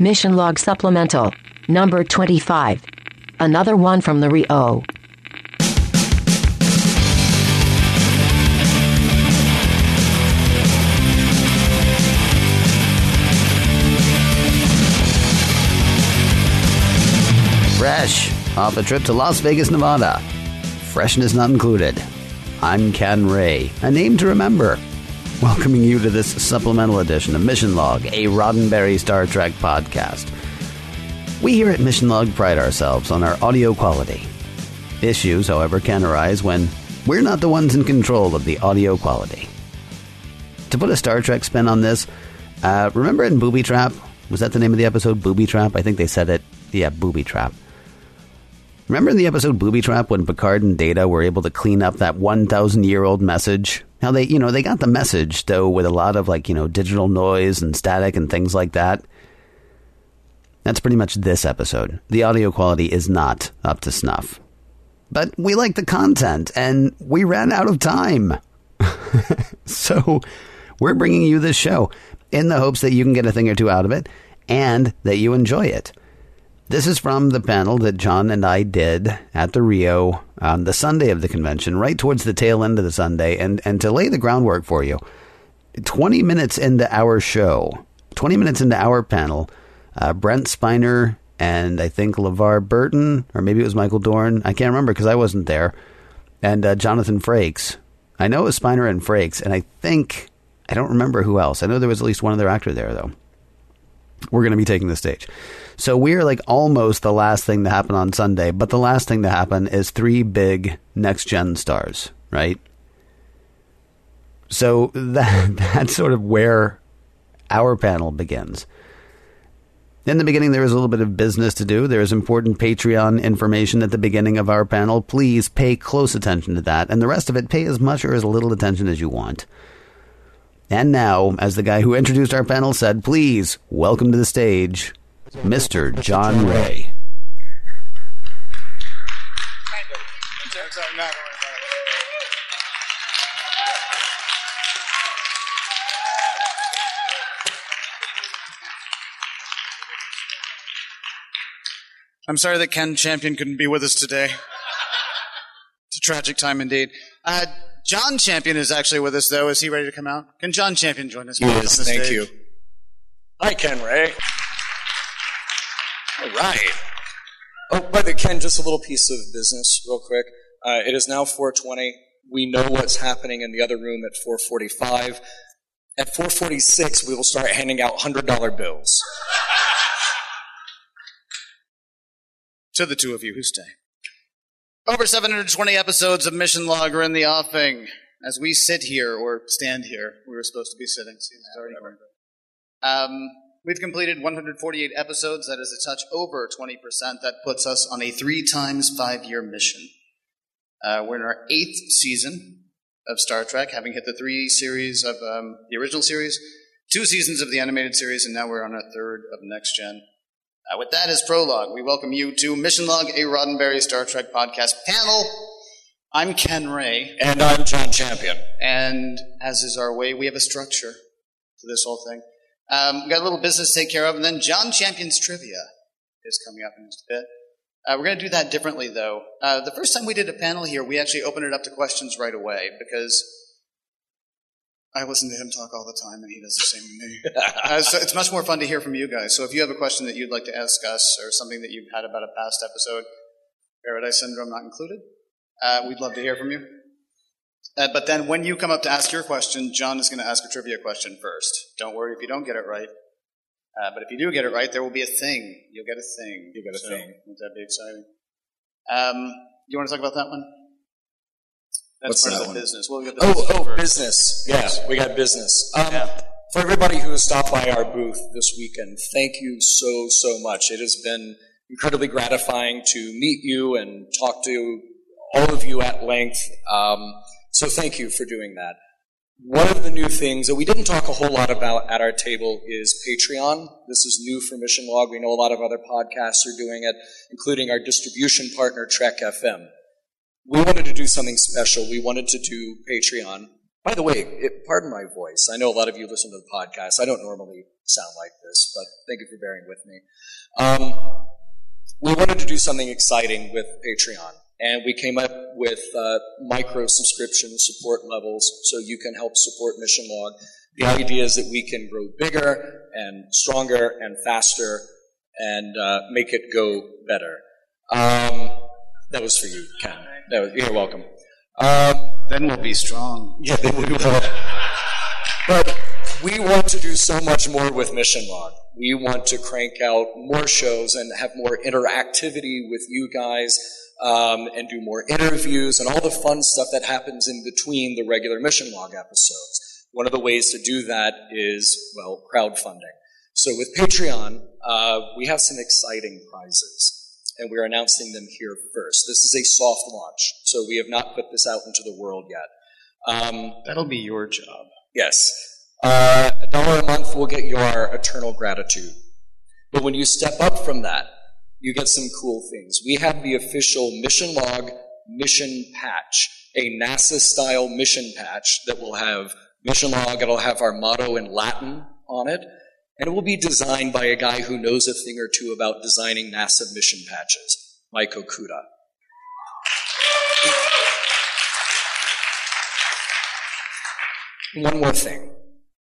Mission Log Supplemental, number 25. Another one from the Rio. Fresh off a trip to Las Vegas, Nevada. Freshness not included. I'm Ken Ray, a name to remember. Welcoming you to this supplemental edition of Mission Log, a Roddenberry Star Trek podcast. We here at Mission Log pride ourselves on our audio quality. Issues, however, can arise when we're not the ones in control of the audio quality. To put a Star Trek spin on this, uh, remember in Booby Trap? Was that the name of the episode? Booby Trap? I think they said it. Yeah, Booby Trap. Remember in the episode Booby Trap when Picard and Data were able to clean up that 1,000 year old message? How they, you know, they got the message, though, with a lot of, like, you know, digital noise and static and things like that. That's pretty much this episode. The audio quality is not up to snuff. But we like the content, and we ran out of time. so we're bringing you this show in the hopes that you can get a thing or two out of it and that you enjoy it. This is from the panel that John and I did at the Rio on the Sunday of the convention, right towards the tail end of the Sunday. And, and to lay the groundwork for you, 20 minutes into our show, 20 minutes into our panel, uh, Brent Spiner and I think LeVar Burton, or maybe it was Michael Dorn. I can't remember because I wasn't there. And uh, Jonathan Frakes. I know it was Spiner and Frakes, and I think, I don't remember who else. I know there was at least one other actor there, though. We're going to be taking the stage. So we're like almost the last thing to happen on Sunday, but the last thing to happen is three big next gen stars, right? So that that's sort of where our panel begins. In the beginning, there is a little bit of business to do. There is important Patreon information at the beginning of our panel. Please pay close attention to that. And the rest of it, pay as much or as little attention as you want. And now, as the guy who introduced our panel said, please welcome to the stage Mr. John Ray. I'm sorry that Ken Champion couldn't be with us today. It's a tragic time indeed. Uh, John Champion is actually with us, though. Is he ready to come out? Can John Champion join us? He please, is. Thank stage? you. Hi, Ken Ray. All right. Oh, by the way, Ken, just a little piece of business, real quick. Uh, it is now 4:20. We know what's happening in the other room at 4:45. At 4:46, we will start handing out hundred dollar bills. To the two of you who stay. Over 720 episodes of Mission Log are in the offing. As we sit here, or stand here, we were supposed to be sitting. See, it's already. Um, we've completed 148 episodes. That is a touch over 20%. That puts us on a three times five year mission. Uh, we're in our eighth season of Star Trek, having hit the three series of um, the original series, two seasons of the animated series, and now we're on our third of Next Gen. Uh, with that as prologue, we welcome you to Mission Log, a Roddenberry Star Trek podcast panel. I'm Ken Ray, And I'm John Champion. and as is our way, we have a structure to this whole thing. Um, we've got a little business to take care of, and then John Champion's trivia is coming up in just a bit. Uh, we're going to do that differently, though. Uh, the first time we did a panel here, we actually opened it up to questions right away because I listen to him talk all the time, and he does the same to me. uh, so it's much more fun to hear from you guys. So if you have a question that you'd like to ask us, or something that you've had about a past episode, Paradise Syndrome not included, uh, we'd love to hear from you. Uh, but then when you come up to ask your question, John is going to ask a trivia question first. Don't worry if you don't get it right. Uh, but if you do get it right, there will be a thing. You'll get a thing. You get a So, thing. Won't that be exciting? Um, you want to talk about that one? That's What's part that of the one? business. Well, we got the Oh, oh, business. Yeah, we got business. Um, Yeah. for everybody who has stopped by our booth this weekend, thank you so, so much. It has been incredibly gratifying to meet you and talk to all of you at length. Um, so thank you for doing that. One of the new things that we didn't talk a whole lot about at our table is Patreon. This is new for Mission Log. We know a lot of other podcasts are doing it, including our distribution partner, Trek FM. We wanted to do something special. We wanted to do Patreon. By the way, it, pardon my voice. I know a lot of you listen to the podcast. I don't normally sound like this, but thank you for bearing with me. Um, we wanted to do something exciting with Patreon. And we came up with uh, micro subscription support levels so you can help support Mission Log. The idea is that we can grow bigger and stronger and faster and uh, make it go better. Um, that was for you, Ken. Was, you're welcome. Um, then we'll be strong. Yeah, then we will. but we want to do so much more with Mission Log. We want to crank out more shows and have more interactivity with you guys um, and do more interviews and all the fun stuff that happens in between the regular mission log episodes. One of the ways to do that is, well, crowdfunding. So with Patreon, uh, we have some exciting prizes, and we're announcing them here first. This is a soft launch, so we have not put this out into the world yet. Um, That'll be your job. Yes. Uh, a dollar a month will get your eternal gratitude. But when you step up from that, you get some cool things. We have the official mission log mission patch, a NASA style mission patch that will have mission log, it'll have our motto in Latin on it, and it will be designed by a guy who knows a thing or two about designing NASA mission patches, Mike Okuda. One more thing.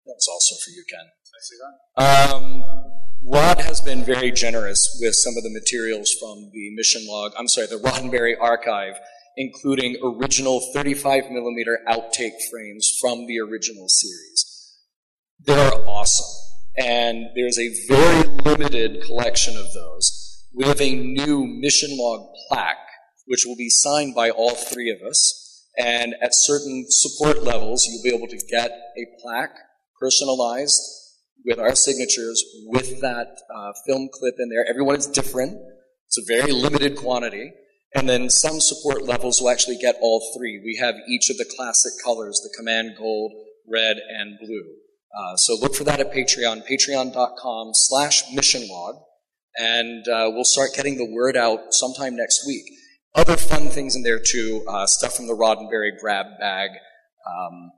That's also for you, Ken. I see that. Um, Rod has been very generous with some of the materials from the mission log, I'm sorry, the Roddenberry archive, including original 35 millimeter outtake frames from the original series. They're awesome. And there's a very limited collection of those. We have a new mission log plaque, which will be signed by all three of us. And at certain support levels, you'll be able to get a plaque personalized with our signatures with that uh, film clip in there. Everyone is different. It's a very limited quantity. And then some support levels will actually get all three. We have each of the classic colors, the command gold, red, and blue. Uh, so look for that at Patreon, patreon.com slash missionlog. And uh, we'll start getting the word out sometime next week. Other fun things in there too, uh, stuff from the Roddenberry grab bag, um,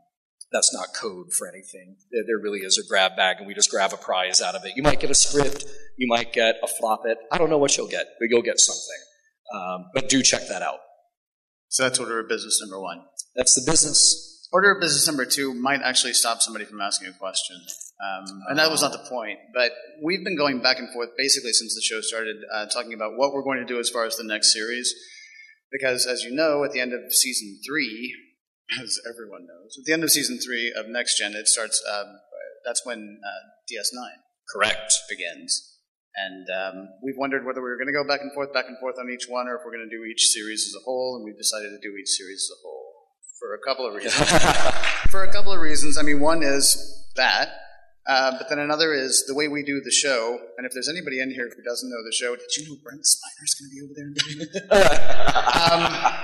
that's not code for anything. There really is a grab bag, and we just grab a prize out of it. You might get a script, you might get a flop it. I don't know what you'll get, but you'll get something. Um, but do check that out. So that's order of business number one. That's the business. Order of business number two might actually stop somebody from asking a question. Um, and that was not the point. But we've been going back and forth basically since the show started, uh, talking about what we're going to do as far as the next series. Because as you know, at the end of season three, as everyone knows. At the end of season three of Next Gen, it starts. Um, that's when uh, DS9 correct begins, and um, we've wondered whether we were going to go back and forth, back and forth on each one, or if we're going to do each series as a whole. And we've decided to do each series as a whole for a couple of reasons. for a couple of reasons. I mean, one is that. Uh, but then another is the way we do the show. And if there's anybody in here who doesn't know the show, did you know Brent Spiner's going to be over there? um,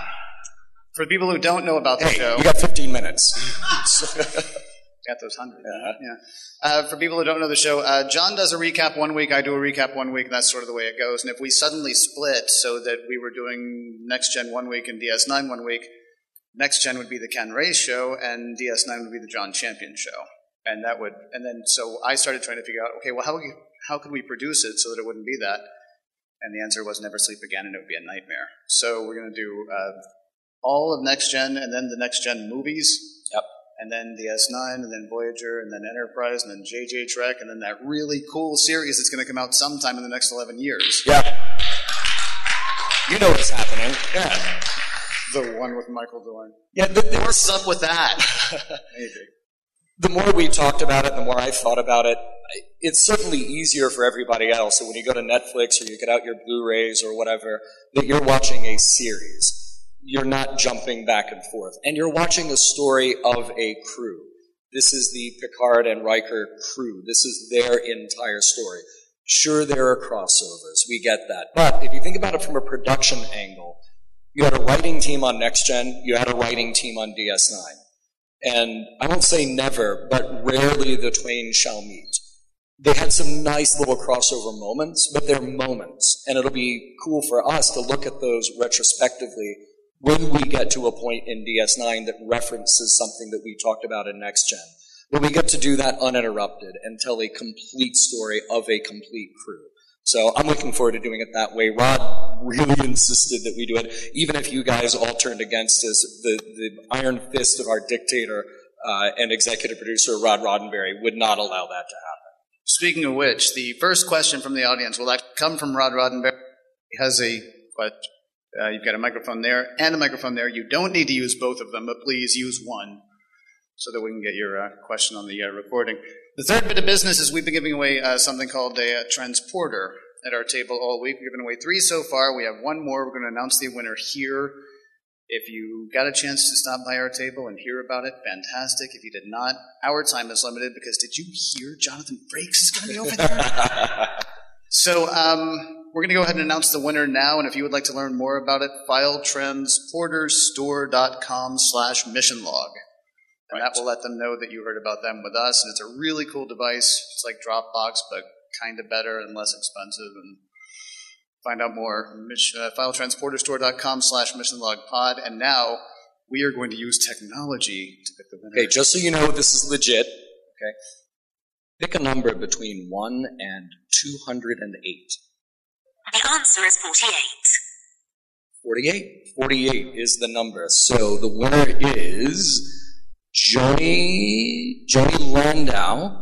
for people who don't know about the hey, show, you got 15 minutes. got those hundred. Yeah. yeah. Uh, for people who don't know the show, uh, John does a recap one week, I do a recap one week, and that's sort of the way it goes. And if we suddenly split so that we were doing Next Gen one week and DS9 one week, Next Gen would be the Ken Ray show, and DS9 would be the John Champion show. And that would, and then so I started trying to figure out, okay, well, how how could we produce it so that it wouldn't be that? And the answer was never sleep again, and it would be a nightmare. So we're going to do uh, all of next gen and then the next gen movies. Yep. And then DS9 and then Voyager and then Enterprise and then JJ Trek and then that really cool series that's going to come out sometime in the next 11 years. Yeah. You know what's happening. Yeah. The one with Michael Dorn. Yeah, the, the, what's up with that? Maybe. The more we talked about it, the more I thought about it. It's certainly easier for everybody else. So when you go to Netflix or you get out your Blu-rays or whatever, that you're watching a series you're not jumping back and forth. And you're watching a story of a crew. This is the Picard and Riker crew. This is their entire story. Sure, there are crossovers. We get that. But if you think about it from a production angle, you had a writing team on Next Gen, you had a writing team on DS9. And I won't say never, but rarely the twain shall meet. They had some nice little crossover moments, but they're moments. And it'll be cool for us to look at those retrospectively when we get to a point in DS9 that references something that we talked about in Next Gen. But we get to do that uninterrupted and tell a complete story of a complete crew. So I'm looking forward to doing it that way. Rod really insisted that we do it, even if you guys all turned against us. The, the iron fist of our dictator uh, and executive producer, Rod Roddenberry, would not allow that to happen. Speaking of which, the first question from the audience will actually come from Rod Roddenberry. He has a question. Uh, you've got a microphone there and a microphone there. You don't need to use both of them, but please use one so that we can get your uh, question on the uh, recording. The third bit of business is we've been giving away uh, something called a, uh, transporter at our table all week. We've given away three so far. We have one more. We're going to announce the winner here. If you got a chance to stop by our table and hear about it, fantastic. If you did not, our time is limited because did you hear Jonathan Frakes is going to be over there? so um, we're going to go ahead and announce the winner now. And if you would like to learn more about it, filetransporterstore.com slash mission log. And that will let them know that you heard about them with us. And it's a really cool device. It's like Dropbox, but kind of better and less expensive. And find out more, uh, filetransporterstore.com slash mission log pod. And now we are going to use technology to pick the winner. Okay, just so you know, this is legit. Okay. Pick a number between 1 and 208. The answer is 48. 48. 48 is the number. So the winner is Joni, Joni Landau.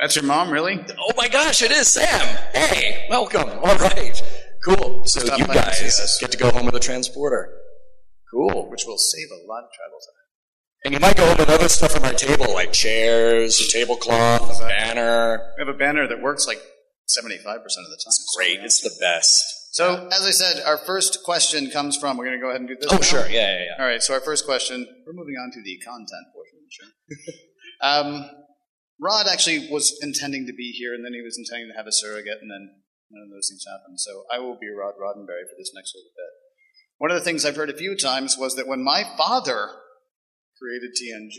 That's your mom, really? Oh my gosh, it is Sam. Hey, welcome. All right. Cool. So Stop you by and see guys us. get to go home with a transporter. Cool. Which will save a lot of travel time. And you might go home with other stuff on my table, like chairs, a tablecloth, a banner. We have a banner that works like 75% of the time. It's great. It's the best. So, as I said, our first question comes from, we're going to go ahead and do this. Oh, now. sure. Yeah, yeah, yeah. All right, so our first question, we're moving on to the content portion of the show. um, Rod actually was intending to be here, and then he was intending to have a surrogate, and then none of those things happened. So I will be Rod Roddenberry for this next little bit. One of the things I've heard a few times was that when my father created TNG,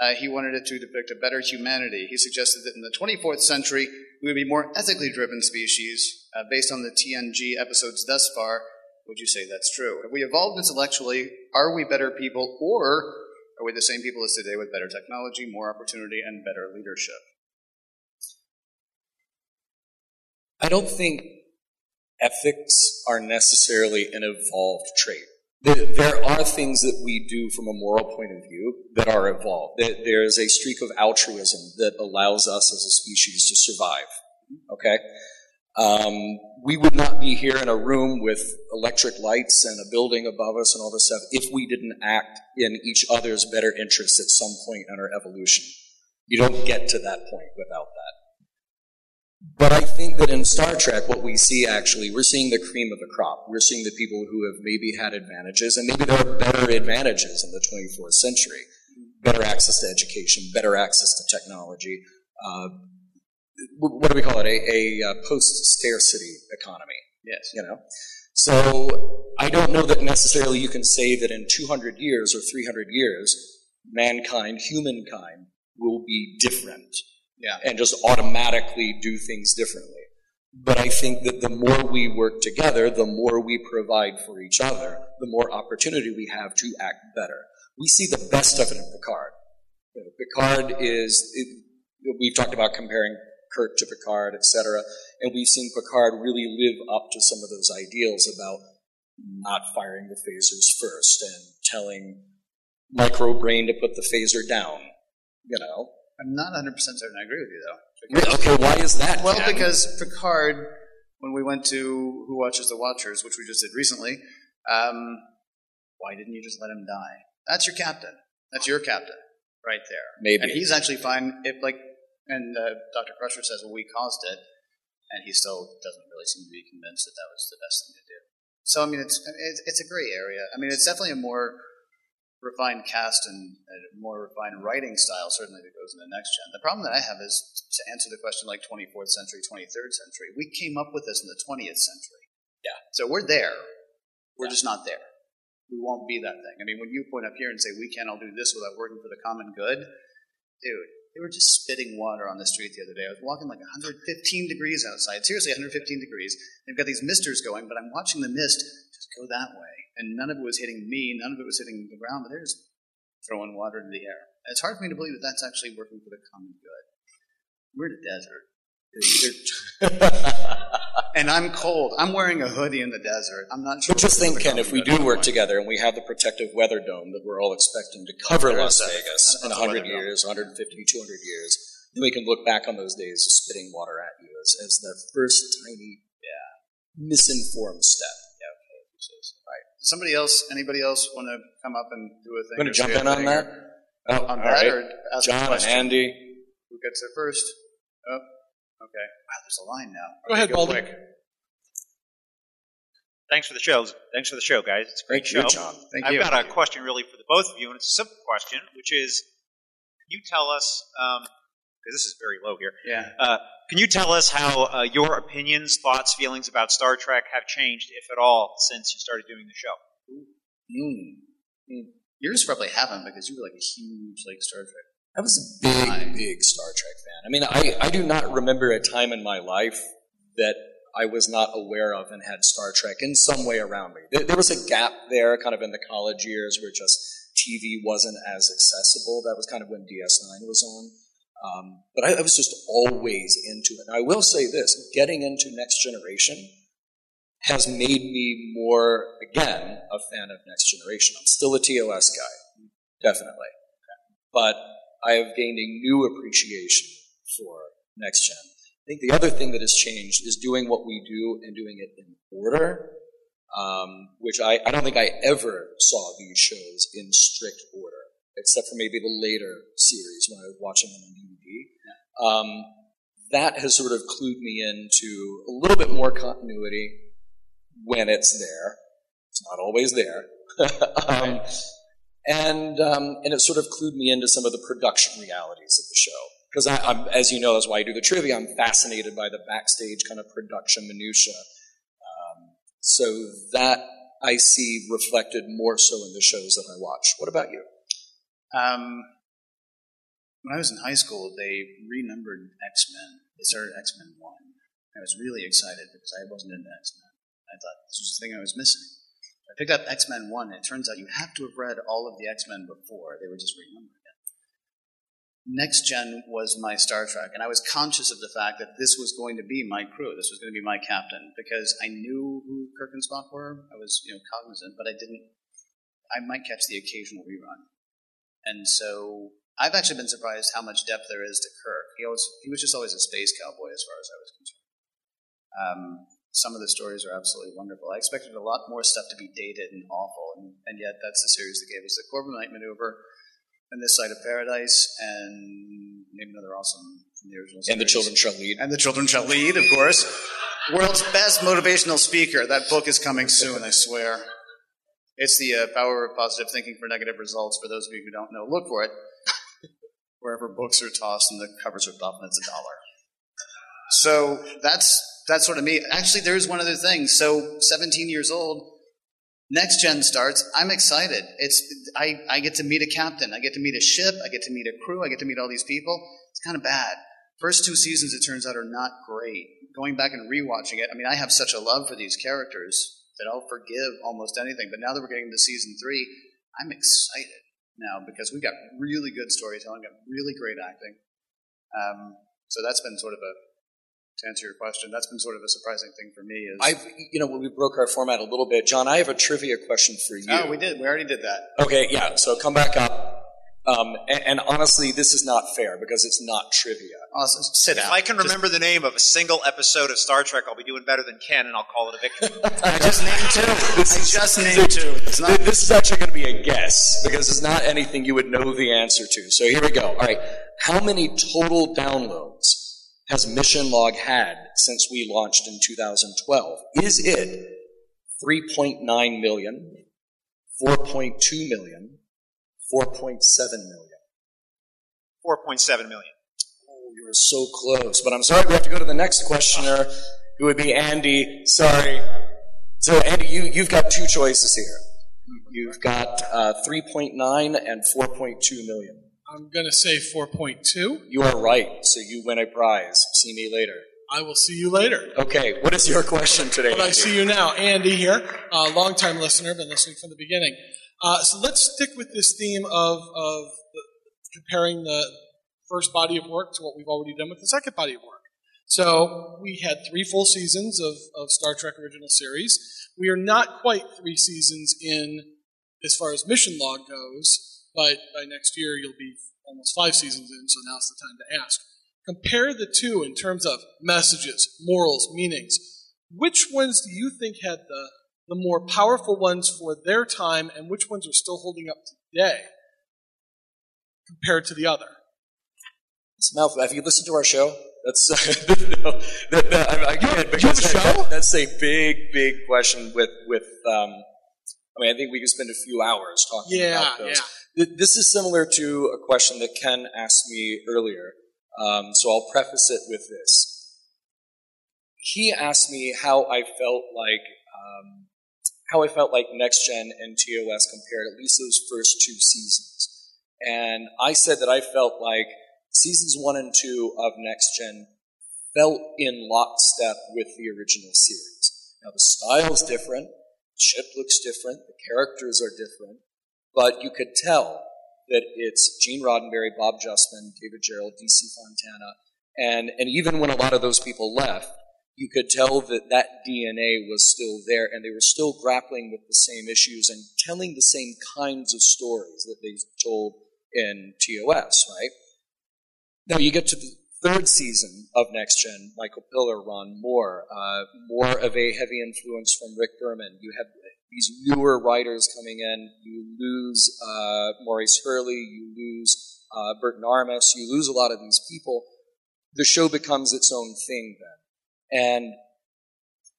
uh, he wanted it to depict a better humanity. He suggested that in the 24th century, we would be more ethically driven species uh, based on the TNG episodes thus far. Would you say that's true? Have we evolved intellectually? Are we better people, or are we the same people as today with better technology, more opportunity, and better leadership? I don't think ethics are necessarily an evolved trait. There- are things that we do from a moral point of view that are evolved. There- There is a streak of altruism that allows us as a species to survive. Okay? Um, we would not be here in a room with electric lights and a building above us and all this stuff if we didn't act in each other's better interests at some point in our evolution. You don't get to that point without that. But I think that in Star Trek, what we see actually, we're seeing the cream of the crop. We're seeing the people who have maybe had advantages, and maybe there are better advantages in the 24th century. Better access to education, better access to technology. Uh, what do we call it? A, a uh, post-scarcity economy. Yes. You know? So I don't know that necessarily you can say that in 200 years or 300 years, mankind, humankind, will be different Yeah. and just automatically do things differently. But I think that the more we work together, the more we provide for each other, the more opportunity we have to act better. We see the best of it in Picard. You know, Picard is, it, we've talked about comparing Kirk to Picard, etc., and we've seen Picard really live up to some of those ideals about not firing the phasers first and telling Microbrain to put the phaser down. You know, I'm not 100% certain I agree with you, though. Okay, why is that? Well, because Picard, when we went to Who Watches the Watchers, which we just did recently, um, why didn't you just let him die? That's your captain. That's your captain, right there. Maybe. And he's actually fine if, like, and uh, Dr. Crusher says, well, we caused it, and he still doesn't really seem to be convinced that that was the best thing to do. So, I mean, it's it's, it's a gray area. I mean, it's definitely a more refined cast and a more refined writing style certainly that goes into next gen. The problem that I have is to answer the question like 24th century, 23rd century. We came up with this in the 20th century. Yeah. So we're there. We're just not there. We won't be that thing. I mean, when you point up here and say we can't all do this without working for the common good, dude, they were just spitting water on the street the other day. I was walking like 115 degrees outside. Seriously, 115 degrees. They've got these misters going, but I'm watching the mist just go that way. And none of it was hitting me, none of it was hitting the ground, but they're just throwing water into the air. It's hard for me to believe that that's actually working for the common good. We're in a desert. and I'm cold. I'm wearing a hoodie in the desert. I'm not sure. But just think, Ken, if we do work together and we have the protective weather dome that we're all expecting to cover There Las. Vegas in That's 100 weather dome. years, 150, 200 years, then we can look back on those days of spitting water at you as, as the first tiny, yeah. misinformed step. Right. Somebody else, anybody else want to come up and do a thing? I'm going to jump in on that. or- Oh, On all that right. or ask a John and question? Andy. Who gets there first? Oh, okay. Wow, there's a line now. Go ahead, go Baldy. quick. Thanks for the show. Thanks for the show, guys. It's a great Thank you, show. John. Thank I've you. got a question really for the both of you, and it's a simple question, which is, can you tell us, um, because this is very low here, Yeah. uh, can you tell us how uh, your opinions, thoughts, feelings about Star Trek have changed, if at all, since you started doing the show? Mm. Yours probably haven't because you were like a huge like Star Trek. I was a big, big Star Trek fan. I mean, I, I do not remember a time in my life that I was not aware of and had Star Trek in some way around me. There, there was a gap there, kind of in the college years, where just TV wasn't as accessible. That was kind of when DS9 was on. Um, but I, I was just always into it. And I will say this getting into Next Generation has made me more, again, a fan of Next Generation. I'm still a TOS guy, definitely. But I have gained a new appreciation for Next Gen. I think the other thing that has changed is doing what we do and doing it in order, um, which I, I don't think I ever saw these shows in strict order, except for maybe the later series when I was watching them on DVD. Um, that has sort of clued me into a little bit more continuity when it's there. It's not always there. um, and um, and it sort of clued me into some of the production realities of the show. Because I'm, as you know, that's why I do the trivia. I'm fascinated by the backstage kind of production minutia. Um, so that I see reflected more so in the shows that I watch. What about you? Um, when I was in high school, they renumbered X Men. They started X Men One. I was really excited because I wasn't into X Men. I thought this was the thing I was missing. I picked up X Men One, and it turns out you have to have read all of the X Men before. They were just renumbered. Next Gen was my Star Trek, and I was conscious of the fact that this was going to be my crew. This was going to be my captain because I knew who Kirk and Spock were. I was, you know, cognizant, but I didn't. I might catch the occasional rerun, and so I've actually been surprised how much depth there is to Kirk. He always he was just always a space cowboy as far as I was concerned. Um, some of the stories are absolutely wonderful. I expected a lot more stuff to be dated and awful, and, and yet that's the series that gave us the Corbomite maneuver and this side of paradise, and maybe another awesome from the original. And the children shall lead. And the children shall lead, of course. World's best motivational speaker. That book is coming soon, I swear. It's the uh, power of positive thinking for negative results. For those of you who don't know, look for it wherever books are tossed and the covers are off, and it's a dollar. So that's that's sort of me. Actually, there's one other thing. So, 17 years old, next gen starts. I'm excited. It's I, I get to meet a captain. I get to meet a ship. I get to meet a crew. I get to meet all these people. It's kind of bad. First two seasons, it turns out, are not great. Going back and rewatching it, I mean, I have such a love for these characters that I'll forgive almost anything. But now that we're getting to season three, I'm excited now because we got really good storytelling, got really great acting. Um, so that's been sort of a to answer your question. That's been sort of a surprising thing for me. Is I've you know, when we broke our format a little bit, John, I have a trivia question for you. oh, we did. We already did that. Okay, yeah. So come back up. Um, and, and honestly, this is not fair because it's not trivia. Awesome. Sit If. I can remember the name of a single episode of Star Trek, I'll be doing better than Ken, and I'll call it a victory. I just named two. I just named two. It's not. This is actually going to be a guess because it's not anything you would know the answer to. So here we go. All right. How many total downloads has Mission Log had since we launched in 2012? Is it 3.9 million, 4.2 million, 4.7 million. 4.7 million. Oh, you were so close. But I'm sorry, we have to go to the next questioner, who would be Andy. Sorry. So, Andy, you, you've got two choices here. You've got uh, 3.9 and 4.2 million. I'm going to say 4.2. You are right. So you win a prize. See me later. I will see you later. Okay, what is your question today? But I see you now. Andy here, a uh, longtime listener, been listening from the beginning. Uh, so let's stick with this theme of, of the, comparing the first body of work to what we've already done with the second body of work. So we had three full seasons of, of Star Trek original series. We are not quite three seasons in as far as mission log goes, but by next year you'll be almost five seasons in, so now's the time to ask. Compare the two in terms of messages, morals, meanings. Which ones do you think had the, the more powerful ones for their time, and which ones are still holding up today compared to the other? It's a mouthful. Have you listened to our show? That's uh, no, that, that, I, again because you have a show? that- that's a big, big question. With with um, I mean, I think we could spend a few hours talking Yeah, about those. yeah. This is similar to a question that Ken asked me earlier, um, so I'll preface it with this. He asked me how I felt like um, how I felt like Next Gen and TOS compared, at least those first two seasons, and I said that I felt like seasons one and two of Next Gen felt in lockstep with the original series. Now the style's different, the ship looks different, the characters are different, but you could tell that it's Gene Roddenberry, Bob Justman, David Gerrold, DC Fontana, and and even when a lot of those people left, you could tell that that DNA was still there, and they were still grappling with the same issues and telling the same kinds of stories that they told in TOS, right? Now you get to the third season of Next Gen, Michael Piller, Ron Moore, uh, more of a heavy influence from Rick Berman. You have these newer writers coming in. You lose uh, Maurice Hurley, you lose uh, Burton Armus, you lose a lot of these people. The show becomes its own thing then, and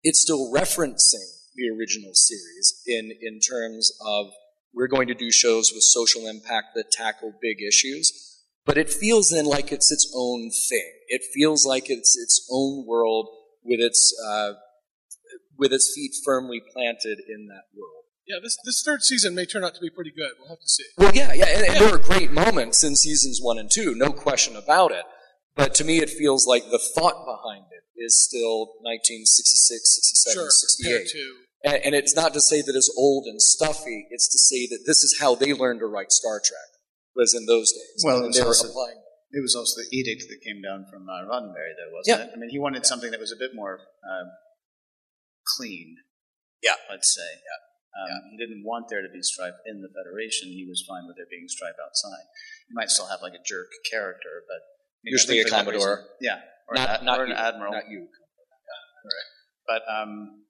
it's still referencing the original series in in terms of we're going to do shows with social impact that tackle big issues but it feels then like it's its own thing. It feels like it's its own world with its uh, with its feet firmly planted in that world. Yeah, this, this third season may turn out to be pretty good. We'll have to see. Well, yeah, yeah, and, and there were great moments in seasons one and two, no question about it. But to me, it feels like the thought behind it is still 1966, 67, Sure, 68. compared to And, and it's not to say that it's old and stuffy. It's to say that this is how they learned to write Star Trek. Was in those days. Well, and it was they were also- applying. It was also the edict that came down from uh, Roddenberry, though, wasn't Yeah. it? I mean, he wanted something that was a bit more um, clean. Yeah. let's say. Um, He didn't want there to be stripe in the Federation. He was fine with there being stripe outside. You might still have like a jerk character, but I mean, I Usually a Commodore. reason- yeah, or, Not- an, not or an admiral. Not you. But um,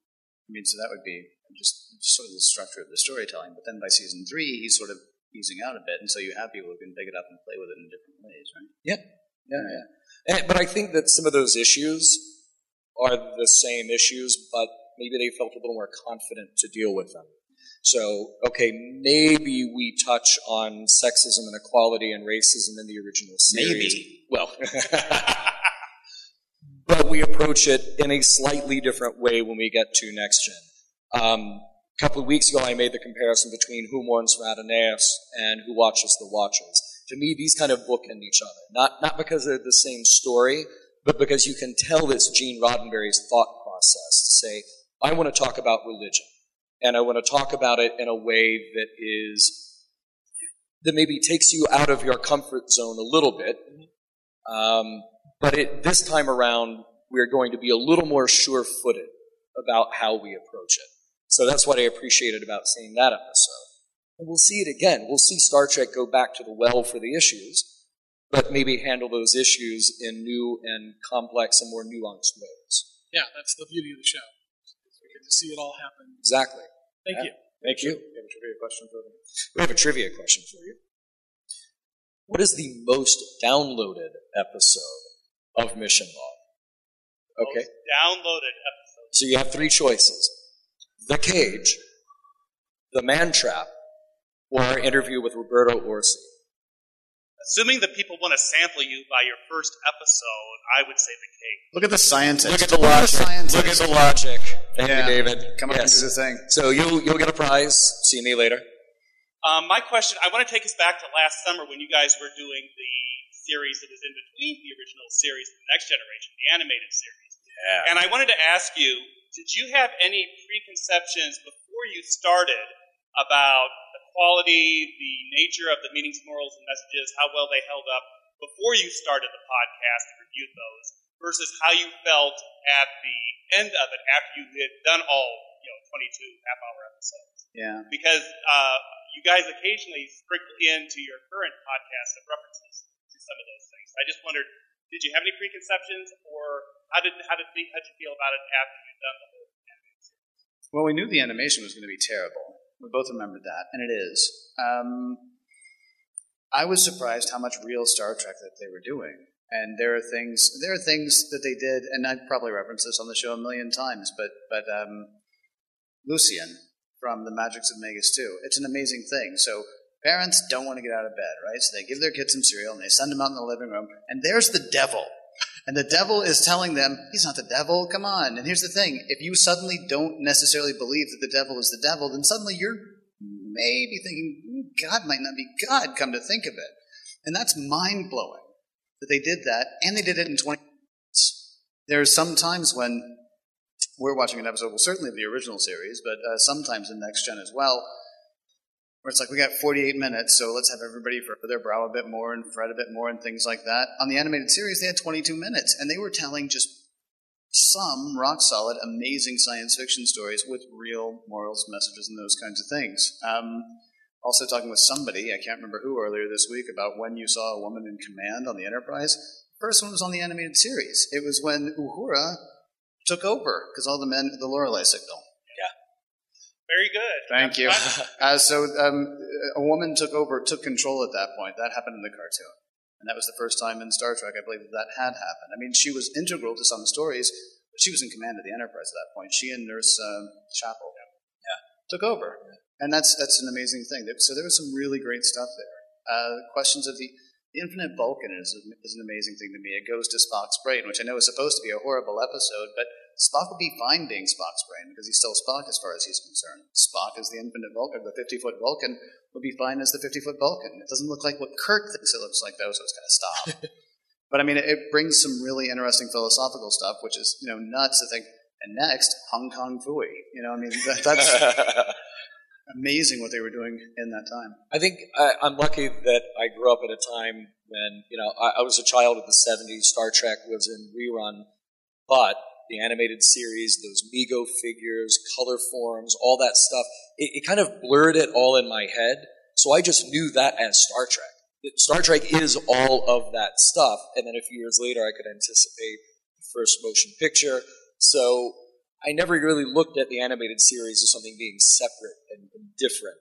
I mean, so that would be just, just sort of the structure of the storytelling. But then by season three, he's sort of easing out a bit, and so you have people who can pick it up and play with it in different ways, right? Yeah, yeah, yeah. And, but I think that some of those issues are the same issues, but maybe they felt a little more confident to deal with them. So, okay, maybe we touch on sexism and equality and racism in the original series. Maybe. Well, but we approach it in a slightly different way when we get to next gen. Um, a couple of weeks ago, I made the comparison between Who Mourns for Adonais and Who Watches the Watchers. To me, these kind of bookend each other. Not, not because they're the same story, but because you can tell it's Gene Roddenberry's thought process to say, I want to talk about religion. And I want to talk about it in a way that is, that maybe takes you out of your comfort zone a little bit. Um, but it, this time around, we're going to be a little more sure footed about how we approach it. So that's what I appreciated about seeing that episode. And we'll see it again. We'll see Star Trek go back to the well for the issues, but maybe handle those issues in new and complex and more nuanced ways. Yeah, that's the beauty of the show. We get to see it all happen. Exactly. Thank Yeah. you. Thank you. We have a trivia question for you. We have a trivia question for you. What is the most downloaded episode of Mission Log? Okay. Downloaded episode. So you have three choices The Cage, The Man Trap, or our interview with Roberto Orci. Assuming that people want to sample you by your first episode, I would say the Cage. Look at the scientist. Look at the logic. scientist. Look at the logic. Thank Yeah. you, David. Come up and Yes. do the thing. So you'll you'll get a prize. See me later. Um, my question, I want to take us back to last summer when you guys were doing the series that is in between the original series and the next generation, the animated series. Yeah. And I wanted to ask you, did you have any preconceptions before you started about the quality, the nature of the meanings, morals, and messages, how well they held up before you started the podcast and reviewed those, versus how you felt at the end of it after you had done all, you know, 22 half-hour episodes? Yeah. Because uh, you guys occasionally sprinkle into your current podcast some references to some of those things. I just wondered, did you have any preconceptions, or how did how did how did you feel about it after you'd done the whole? Well, we knew the animation was going to be terrible. We both remembered that, and it is. Um, I was surprised how much real Star Trek that they were doing. And there are things, there are things that they did, and I've probably referenced this on the show a million times, but but um, Lucien from The Magicks of Megas-Tu, it's an amazing thing. So parents don't want to get out of bed, right? So they give their kids some cereal and they send them out in the living room, and there's the devil. And the devil is telling them, he's not the devil, come on. And here's the thing if you suddenly don't necessarily believe that the devil is the devil, then suddenly you're maybe thinking, "Hmm, God might not be God, come to think of it. And that's mind blowing that they did that, and they did it in 20 minutes. There are some times when we're watching an episode, well, certainly of the original series, but uh, sometimes in Next Gen as well, where it's like we got 48 minutes, so let's have everybody for their brow a bit more and fret a bit more and things like that. On the animated series, they had 22 minutes, and they were telling just some rock solid, amazing science fiction stories with real morals, messages, and those kinds of things. Um, also, talking with somebody, I can't remember who earlier this week, about when you saw a woman in command on the Enterprise. First one was on the animated series. It was when Uhura took over because all the men, the Lorelei signal. Very good. Thank you. Uh, so um, a woman took over, took control at that point. That happened in the cartoon. And that was the first time in Star Trek, I believe, that that had happened. I mean, she was integral to some stories, but she was in command of the Enterprise at that point. She and Nurse um, Chapel yeah. took over. And that's, that's an amazing thing. So there was some really great stuff there. Uh, questions of the, the infinite Vulcan is, is an amazing thing to me. It goes to Spock's brain, which I know is supposed to be a horrible episode, but Spock would be fine being Spock's brain because he's still Spock as far as he's concerned. Spock is the infinite Vulcan, the 50 foot Vulcan would be fine as the 50 foot Vulcan. It doesn't look like what Kirk thinks it looks like, though, so it's going to stop. but I mean, it, it brings some really interesting philosophical stuff, which is, you know, nuts to think. And next, Hong Kong Phooey. You know, I mean, that, that's amazing what they were doing in that time. I think I, I'm lucky that I grew up at a time when, you know, I, I was a child of the 70s. Star Trek was in rerun, but the animated series, those Mego figures, color forms, all that stuff, it, it kind of blurred it all in my head. So I just knew that as Star Trek. Star Trek is all of that stuff. And then a few years later, I could anticipate the first motion picture. So I never really looked at the animated series as something being separate and, and different.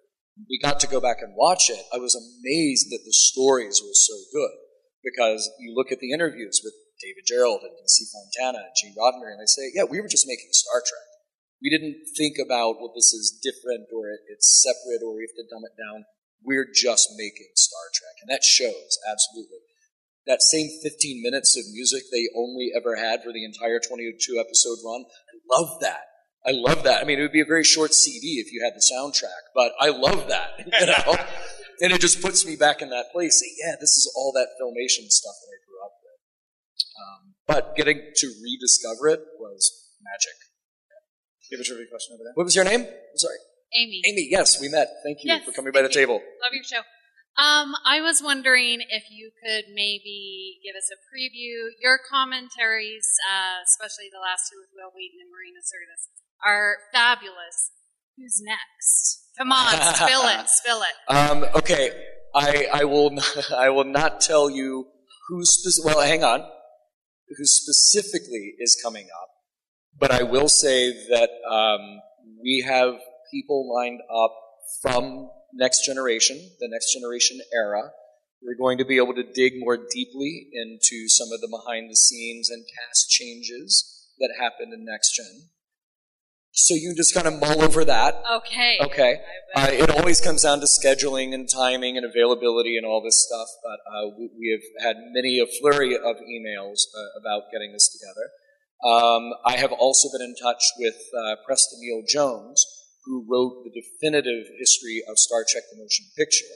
We got to go back and watch it. I was amazed that the stories were so good because you look at the interviews with David Gerrold and DC Fontana and Gene Roddenberry, and they say, "Yeah, we were just making Star Trek. We didn't think about well, this is different or it's separate or we have to dumb it down. We're just making Star Trek, and that shows absolutely." That same 15 minutes of music they only ever had for the entire 22 episode run, I love that. I love that. I mean, it would be a very short CD if you had the soundtrack, but I love that. You know, and it just puts me back in that place. Yeah, this is all that filmation stuff that I grew up with. Um, but getting to rediscover it was magic. You have a trivia question over there. What was your name? I'm sorry. Amy. Amy, yes, we met. Thank you Yes, for coming by the you. table. Love your show. Um, I was wondering if you could maybe give us a preview. Your commentaries, uh, especially the last two with Wil Wheaton and Marina Sirtis, are fabulous. Who's next? Come on, spill it, spill it. Um, okay, I, I will I will not tell you who spec- well hang on who specifically is coming up, but I will say that um, we have people lined up from next generation, the next generation era. We're going to be able to dig more deeply into some of the behind the scenes and cast changes that happened in next gen. So you just kind of mull over that. Okay. Okay. Uh, it always comes down to scheduling and timing and availability and all this stuff, but uh, we, we have had many a flurry of emails uh, about getting this together. Um, I have also been in touch with uh, Preston Neal Jones, who wrote the definitive history of Star Trek the Motion Picture.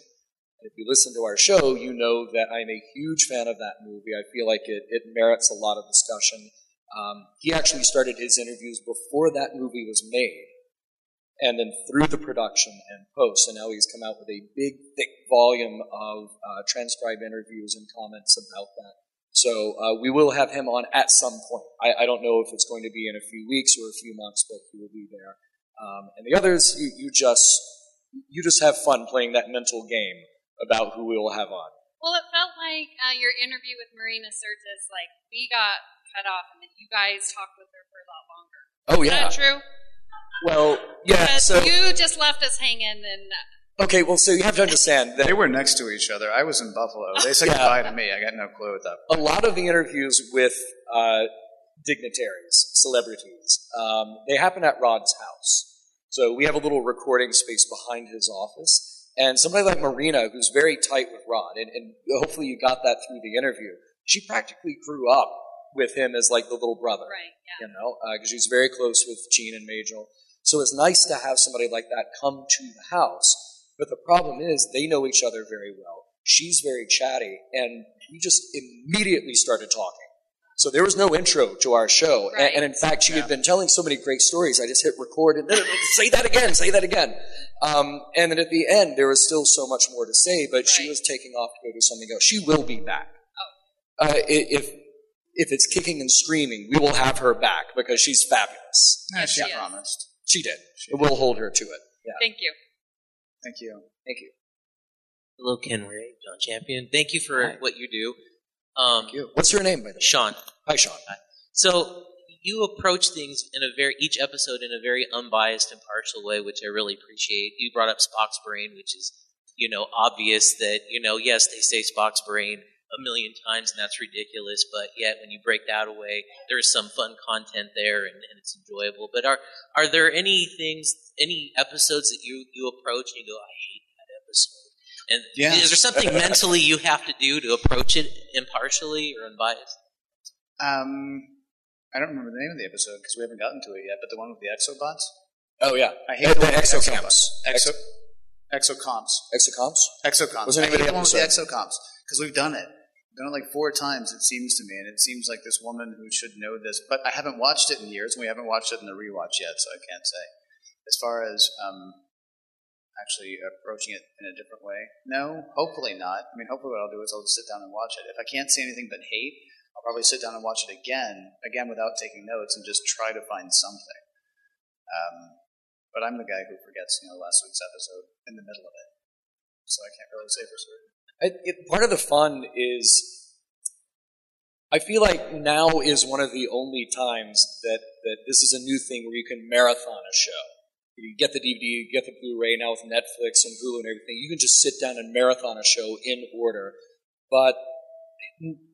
And if you listen to our show, you know that I'm a huge fan of that movie. I feel like it, it merits a lot of discussion. Um, he actually started his interviews before that movie was made, and then through the production and post. And now he's come out with a big, thick volume of uh, transcribed interviews and comments about that. So uh, we will have him on at some point. I, I, don't know if it's going to be in a few weeks or a few months, but he will be there. Um, and the others, you, you just you just have fun playing that mental game about who we will have on. Well, it felt like uh, your interview with Marina Sirtis, like we got cut off, and then you guys talked with her for a lot longer. Oh Is yeah, that true? Well, yeah. But So you just left us hanging, and okay, well, so you have to understand that They were next to each other. I was in Buffalo. They said Yeah. goodbye to me. I got no clue at that. a lot of the interviews with uh, dignitaries, celebrities, um, they happen at Rod's house. So we have a little recording space behind his office. And somebody like Marina, who's very tight with Rod, and, and hopefully you got that through the interview, she practically grew up with him as like the little brother. right, yeah. You know, because she's very close with Gene and Majel. So it's nice to have somebody like that come to the house. But the problem is they know each other very well. She's very chatty, and we just immediately started talking. So there was no intro to our show, and, and in fact, she had been telling so many great stories. I just hit record and say that again, say that again. Um, and then at the end, there was still so much more to say, but she was taking off to go do something else. She will be back. Oh. Uh, if if it's kicking and screaming, we will have her back because she's fabulous. Yeah, she Yes. promised. She did. We'll hold her to it. Yeah. Thank you. Thank you. Thank you. Hello, Ken Ray, John Champion. Thank you for what you do. Um, Thank you. What's your name, by the way? Sean. Hi, Sean. Hi. So you approach things in a very each episode in a very unbiased, impartial way, which I really appreciate. You brought up Spock's brain, which is you know obvious that you know yes they say Spock's brain a million times and that's ridiculous, but yet when you break that away, there's some fun content there and, and it's enjoyable. But are are there any things, any episodes that you you approach and you go, I hate that episode? And Yeah. is there something mentally you have to do to approach it impartially or unbiased? Um, I don't remember the name of the episode because we haven't gotten to it yet. But the one with the exobots. Oh yeah, I hate the the one with exocamps. Exo, exocomps. Exocomps. Exocomps. What's the name I of hate the the one with the episode? exocomps because we've done it. Done it like four times. It seems to me, and it seems like this woman who should know this, but I haven't watched it in years, and we haven't watched it in the rewatch yet, so I can't say. As far as um, actually approaching it in a different way, no, hopefully not. I mean, hopefully what I'll do is I'll just sit down and watch it. If I can't see anything but hate, I'll probably sit down and watch it again, again without taking notes, and just try to find something. Um, but I'm the guy who forgets, you know, last week's episode in the middle of it, so I can't really say for certain. It, it, part of the fun is, I feel like now is one of the only times that, that this is a new thing where you can marathon a show. You get the DVD, you get the Blu-ray now with Netflix and Hulu and everything. You can just sit down and marathon a show in order. But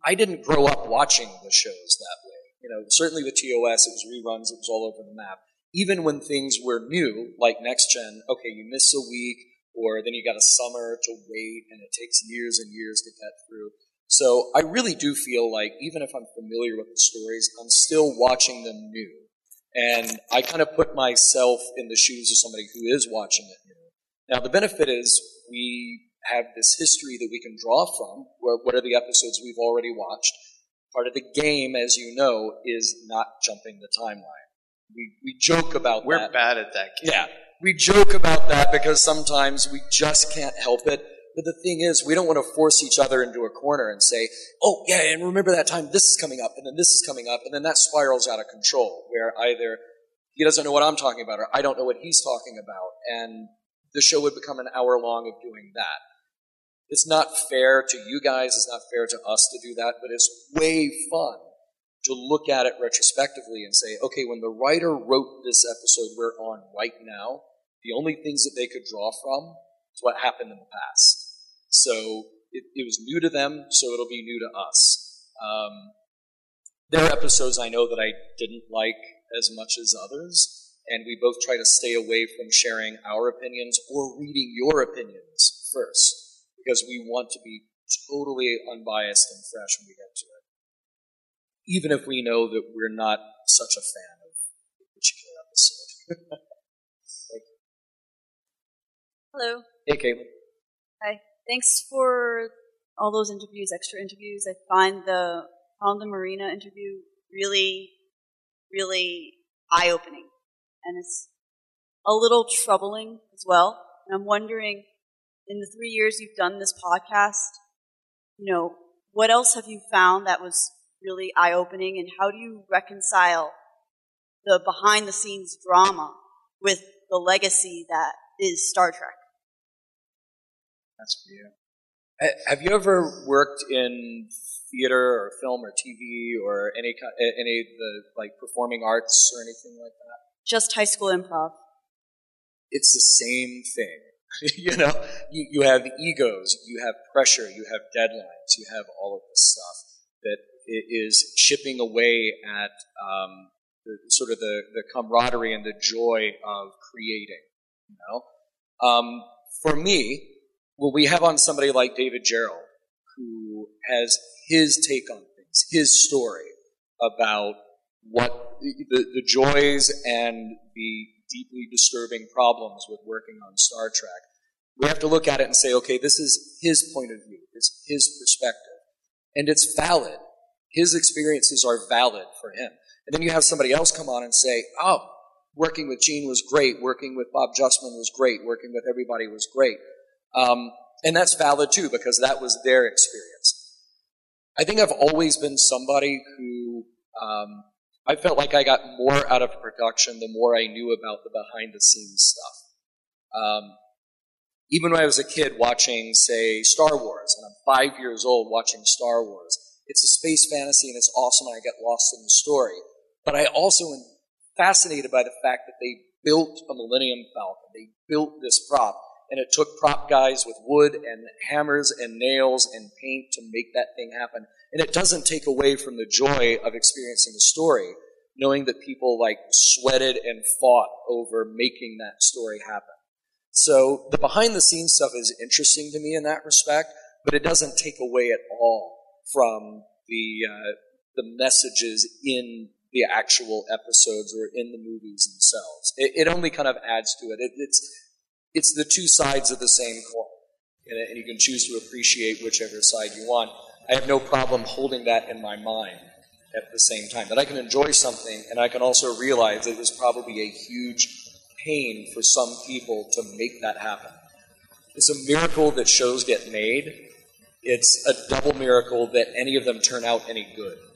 I didn't grow up watching the shows that way. You know, certainly with TOS, it was reruns, it was all over the map. Even when things were new, like Next Gen, okay, you miss a week, or then you got a summer to wait, and it takes years and years to get through. So I really do feel like even if I'm familiar with the stories, I'm still watching them new. And I kind of put myself in the shoes of somebody who is watching it new. Now, the benefit is we have this history that we can draw from. Where, what are the episodes we've already watched? Part of the game, as you know, is not jumping the timeline. We, we joke about We're that. bad at that. Game. Yeah. We joke about that because sometimes we just can't help it. But the thing is, we don't want to force each other into a corner and say, oh, yeah, and remember that time this is coming up, and then this is coming up, and then that spirals out of control, where either he doesn't know what I'm talking about, or I don't know what he's talking about, and the show would become an hour long of doing that. It's not fair to you guys, it's not fair to us to do that, but it's way fun to look at it retrospectively and say, okay, when the writer wrote this episode we're on right now, the only things that they could draw from is what happened in the past. So it, it was new to them, so it'll be new to us. Um, there are episodes I know that I didn't like as much as others, and we both try to stay away from sharing our opinions or reading your opinions first because we want to be totally unbiased and fresh when we get to it. Even if we know that we're not such a fan of a particular episode. Hello. hey, Caitlin. Hi. Thanks for all those interviews, extra interviews. I find the found the Marina interview really, really eye opening. And it's a little troubling as well. And I'm wondering, in the three years you've done this podcast, you know, what else have you found that was really eye opening and how do you reconcile the behind the scenes drama with the legacy that is Star Trek? That's for you. Have you ever worked in theater or film or TV or any any of the like performing arts or anything like that? Just high school improv. It's the same thing. you know, you, you have egos, you have pressure, you have deadlines, you have all of this stuff that is chipping away at um, the, sort of the, the camaraderie and the joy of creating. You know, um, for me, when we have on somebody like David Gerrold, who has his take on things, his story about what the, the joys and the deeply disturbing problems with working on Star Trek, we have to look at it and say, okay, this is his point of view, it's his perspective, and it's valid. His experiences are valid for him. And then you have somebody else come on and say, oh, working with Gene was great, working with Bob Justman was great, working with everybody was great. Um, and that's valid too, because that was their experience. I think I've always been somebody who um, I felt like I got more out of production the more I knew about the behind the scenes stuff. Um, even when I was a kid watching, say, Star Wars, and I'm five years old watching Star Wars, it's a space fantasy and it's awesome and I get lost in the story. But I also am fascinated by the fact that they built a Millennium Falcon. They built this prop and it took prop guys with wood and hammers and nails and paint to make that thing happen. And it doesn't take away from the joy of experiencing the story, knowing that people like sweated and fought over making that story happen. So the behind the scenes stuff is interesting to me in that respect, but it doesn't take away at all from the uh, the messages in the actual episodes or in the movies themselves. It, it only kind of adds to it. it. It's it's the two sides of the same coin, and, you can choose to appreciate whichever side you want. I have no problem holding that in my mind at the same time. That I can enjoy something, and I can also realize it was probably a huge pain for some people to make that happen. It's a miracle that shows get made. It's a double miracle that any of them turn out any good.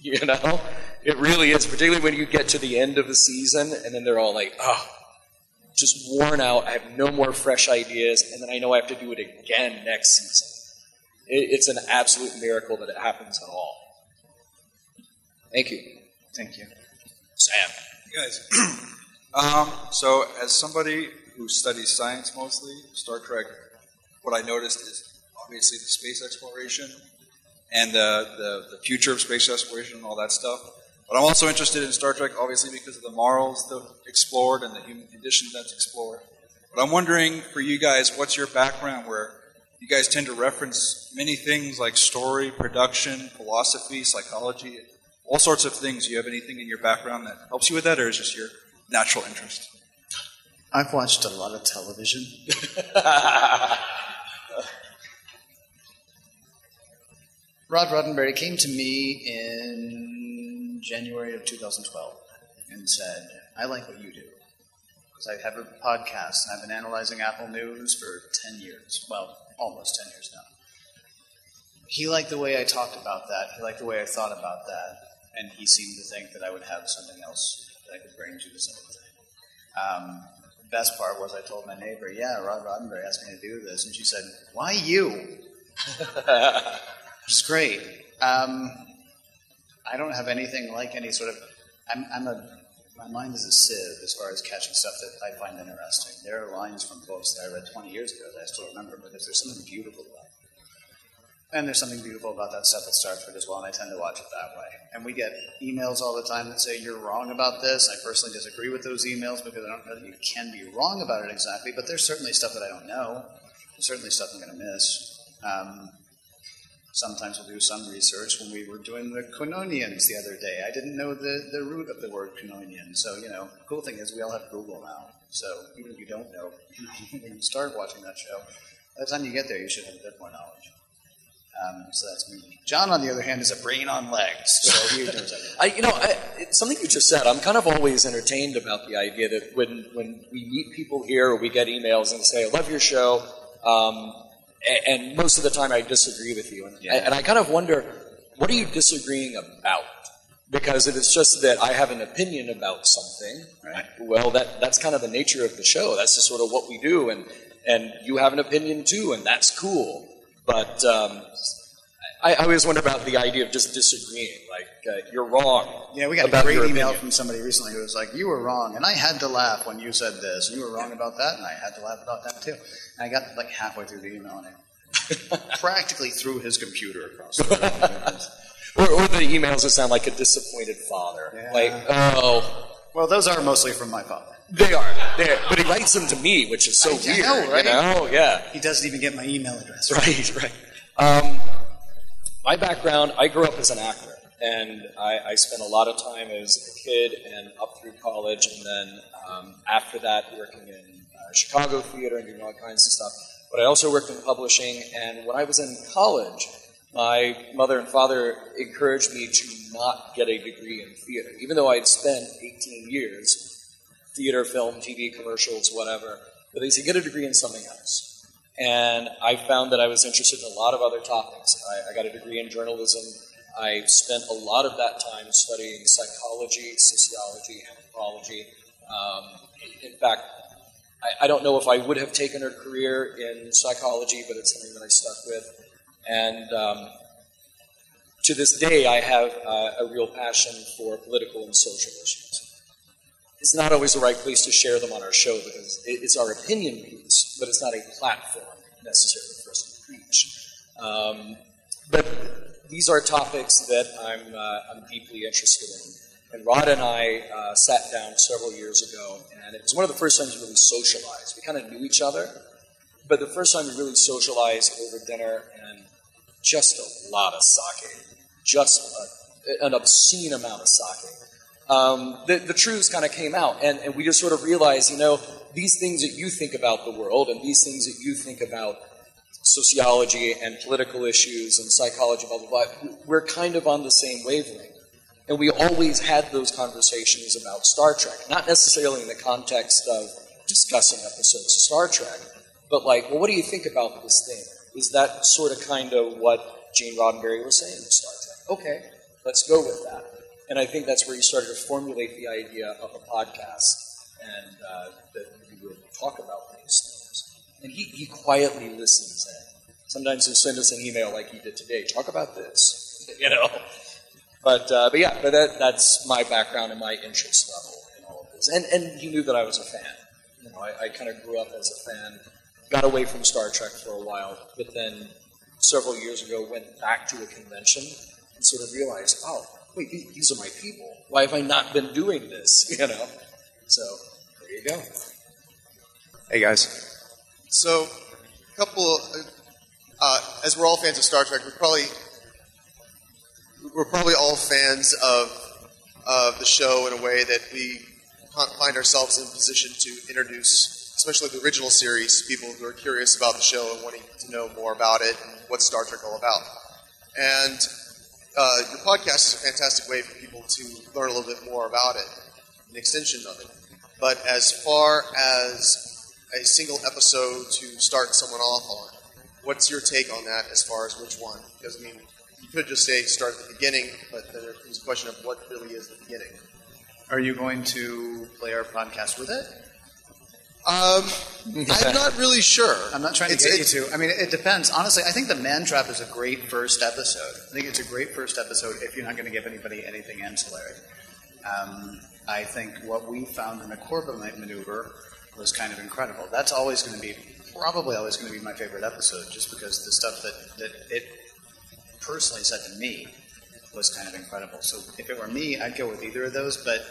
You know? It really is, particularly when you get to the end of the season and then they're all like, oh, just worn out. I have no more fresh ideas, and then I know I have to do it again next season. It, it's an absolute miracle that it happens at all. Thank you. Thank you. Sam. guys. um, so, as somebody who studies science mostly, Star Trek, what I noticed is obviously the space exploration and the, the, the future of space exploration and all that stuff. But I'm also interested in Star Trek, obviously, because of the morals that explored and the human condition that's explored. But I'm wondering for you guys, what's your background where you guys tend to reference many things like story, production, philosophy, psychology, all sorts of things. Do you have anything in your background that helps you with that, or is it just your natural interest? I've watched a lot of television. Rod Roddenberry came to me in January of 2012 and said, I like what you do. Because I have a podcast and I've been analyzing Apple News for 10 years. Well, almost 10 years now. He liked the way I talked about that. He liked the way I thought about that. And he seemed to think that I would have something else that I could bring to the same thing. Um, the best part was I told my neighbor, yeah, Rod Roddenberry asked me to do this. And she said, why you? Is great. Um, I don't have anything like any sort of. I'm, I'm a. My mind is a sieve as far as catching stuff that I find interesting. There are lines from books that I read 20 years ago that I still remember, but there's something beautiful about it. And there's something beautiful about that stuff at Starford as well, and I tend to watch it that way. And we get emails all the time that say you're wrong about this. I personally disagree with those emails because I don't know that you can be wrong about it exactly, but there's certainly stuff that I don't know. There's certainly stuff I'm going to miss. Um, sometimes we'll do some research. When we were doing the Quinonians the other day, I didn't know the, the root of the word Quinonian. So, you know, the cool thing is we all have Google now. So even if you don't know, when you start watching that show, by the time you get there, you should have a bit more knowledge. Um, so that's me. John, on the other hand, is a brain on legs. So he. I, you know, I, something you just said. I'm kind of always entertained about the idea that when, when we meet people here or we get emails and say, I love your show, um, and most of the time I disagree with you. And, and I kind of wonder, what are you disagreeing about? Because if it's just that I have an opinion about something, Right. well, that, that's kind of the nature of the show. That's just sort of what we do. And, and you have an opinion too, and that's cool. But um, I, I always wonder about the idea of just disagreeing. Like, uh, you're wrong. Yeah, we got a great email from somebody recently who was like, "You were wrong, and I had to laugh when you said this. And you were wrong about that, and I had to laugh about that too." And I got like halfway through the email, and I practically threw his computer across the room. Or, or the emails that sound like a disappointed father. Like, oh. Well, those are mostly from my father. They are. They're, but he writes them to me, which is so I weird. know, right? You know? Yeah. He doesn't even get my email address. Right, right. Um, my background, I grew up as an actor, and I, I spent a lot of time as a kid and up through college, and then um, after that, working in uh, Chicago theater and doing all kinds of stuff. But I also worked in publishing, and when I was in college, my mother and father encouraged me to not get a degree in theater, even though I'd spent 18 years theater, film, TV, commercials, whatever. But they said, get a degree in something else. And I found that I was interested in a lot of other topics. I, I got a degree in journalism. I spent a lot of that time studying psychology, sociology, anthropology. Um, in fact, I, I don't know if I would have taken a career in psychology, but it's something that I stuck with. And um, to this day, I have uh, a real passion for political and social issues it's not always the right place to share them on our show because it's our opinion piece, but it's not a platform necessarily for us to preach. Um, but these are topics that I'm, uh, I'm deeply interested in. And Rod and I uh, sat down several years ago, and it was one of the first times we really socialized. We kind of knew each other, but the first time we really socialized over dinner, and just a lot of sake, just a, an obscene amount of sake um, the, the truths kind of came out, and, and we just sort of realized, you know, these things that you think about the world and these things that you think about sociology and political issues and psychology, blah, blah, blah, we're kind of on the same wavelength. And we always had those conversations about Star Trek, not necessarily in the context of discussing episodes of Star Trek, but like, well, what do you think about this thing? Is that sort of kind of what Gene Roddenberry was saying with Star Trek? Okay, let's go with that. And I think that's where he started to formulate the idea of a podcast and uh, that we would talk about these things. And he, he quietly listens in. Sometimes he'll send us an email like he did today. Talk about this, you know. But uh, but yeah, but that, that's my background and my interest level in all of this. And and he knew that I was a fan. You know, I, I kind of grew up as a fan. Got away from Star Trek for a while, but then several years ago went back to a convention and sort of realized, oh, wait, the- these are my people. Why have I not been doing this? You know. So there you go. Hey guys. So, a couple. Uh, as we're all fans of Star Trek, we're probably we're probably all fans of of the show in a way that we find ourselves in position to introduce, especially the original series, people who are curious about the show and wanting to know more about it and what's Star Trek all about. And uh, your podcast is a fantastic way for people to learn a little bit more about it, an extension of it. But as far as a single episode to start someone off on, what's your take on that as far as which one? Because, I mean, you could just say start at the beginning, but then there's a question of what really is the beginning. Are you going to play our podcast with it? Um, I'm not really sure. I'm not trying to It's- get it's- you to. I mean, it depends. Honestly, I think the Man Trap is a great first episode. I think it's a great first episode if you're not going to give anybody anything ancillary. Um, I think what we found in the Corbomite maneuver was kind of incredible. That's always going to be, probably always going to be my favorite episode, just because the stuff that, that it personally said to me was kind of incredible. So if it were me, I'd go with either of those. But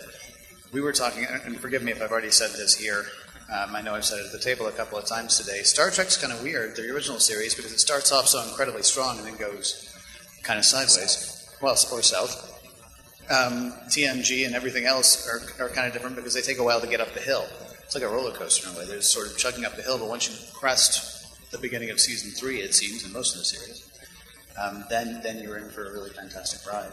we were talking, and forgive me if I've already said this here. Um, I know I've said it at the table a couple of times today. Star Trek's kind of weird, the original series, because it starts off so incredibly strong and then goes kind of sideways. Well, or south. Um, TNG and everything else are, are kind of different because they take a while to get up the hill. It's like a roller coaster in a way. They're sort of chugging up the hill, but once you crest the beginning of season three, it seems, in most of the series, um, then then you're in for a really fantastic ride.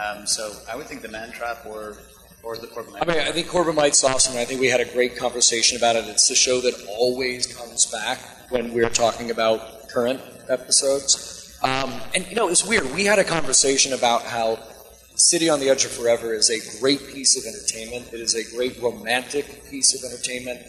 Um, so I would think the Man Trap or or the. I mean, I think Corbomite's awesome, and I think we had a great conversation about it. It's the show that always comes back when we're talking about current episodes. Um, and you know, it's weird. We had a conversation about how City on the Edge of Forever is a great piece of entertainment. It is a great romantic piece of entertainment.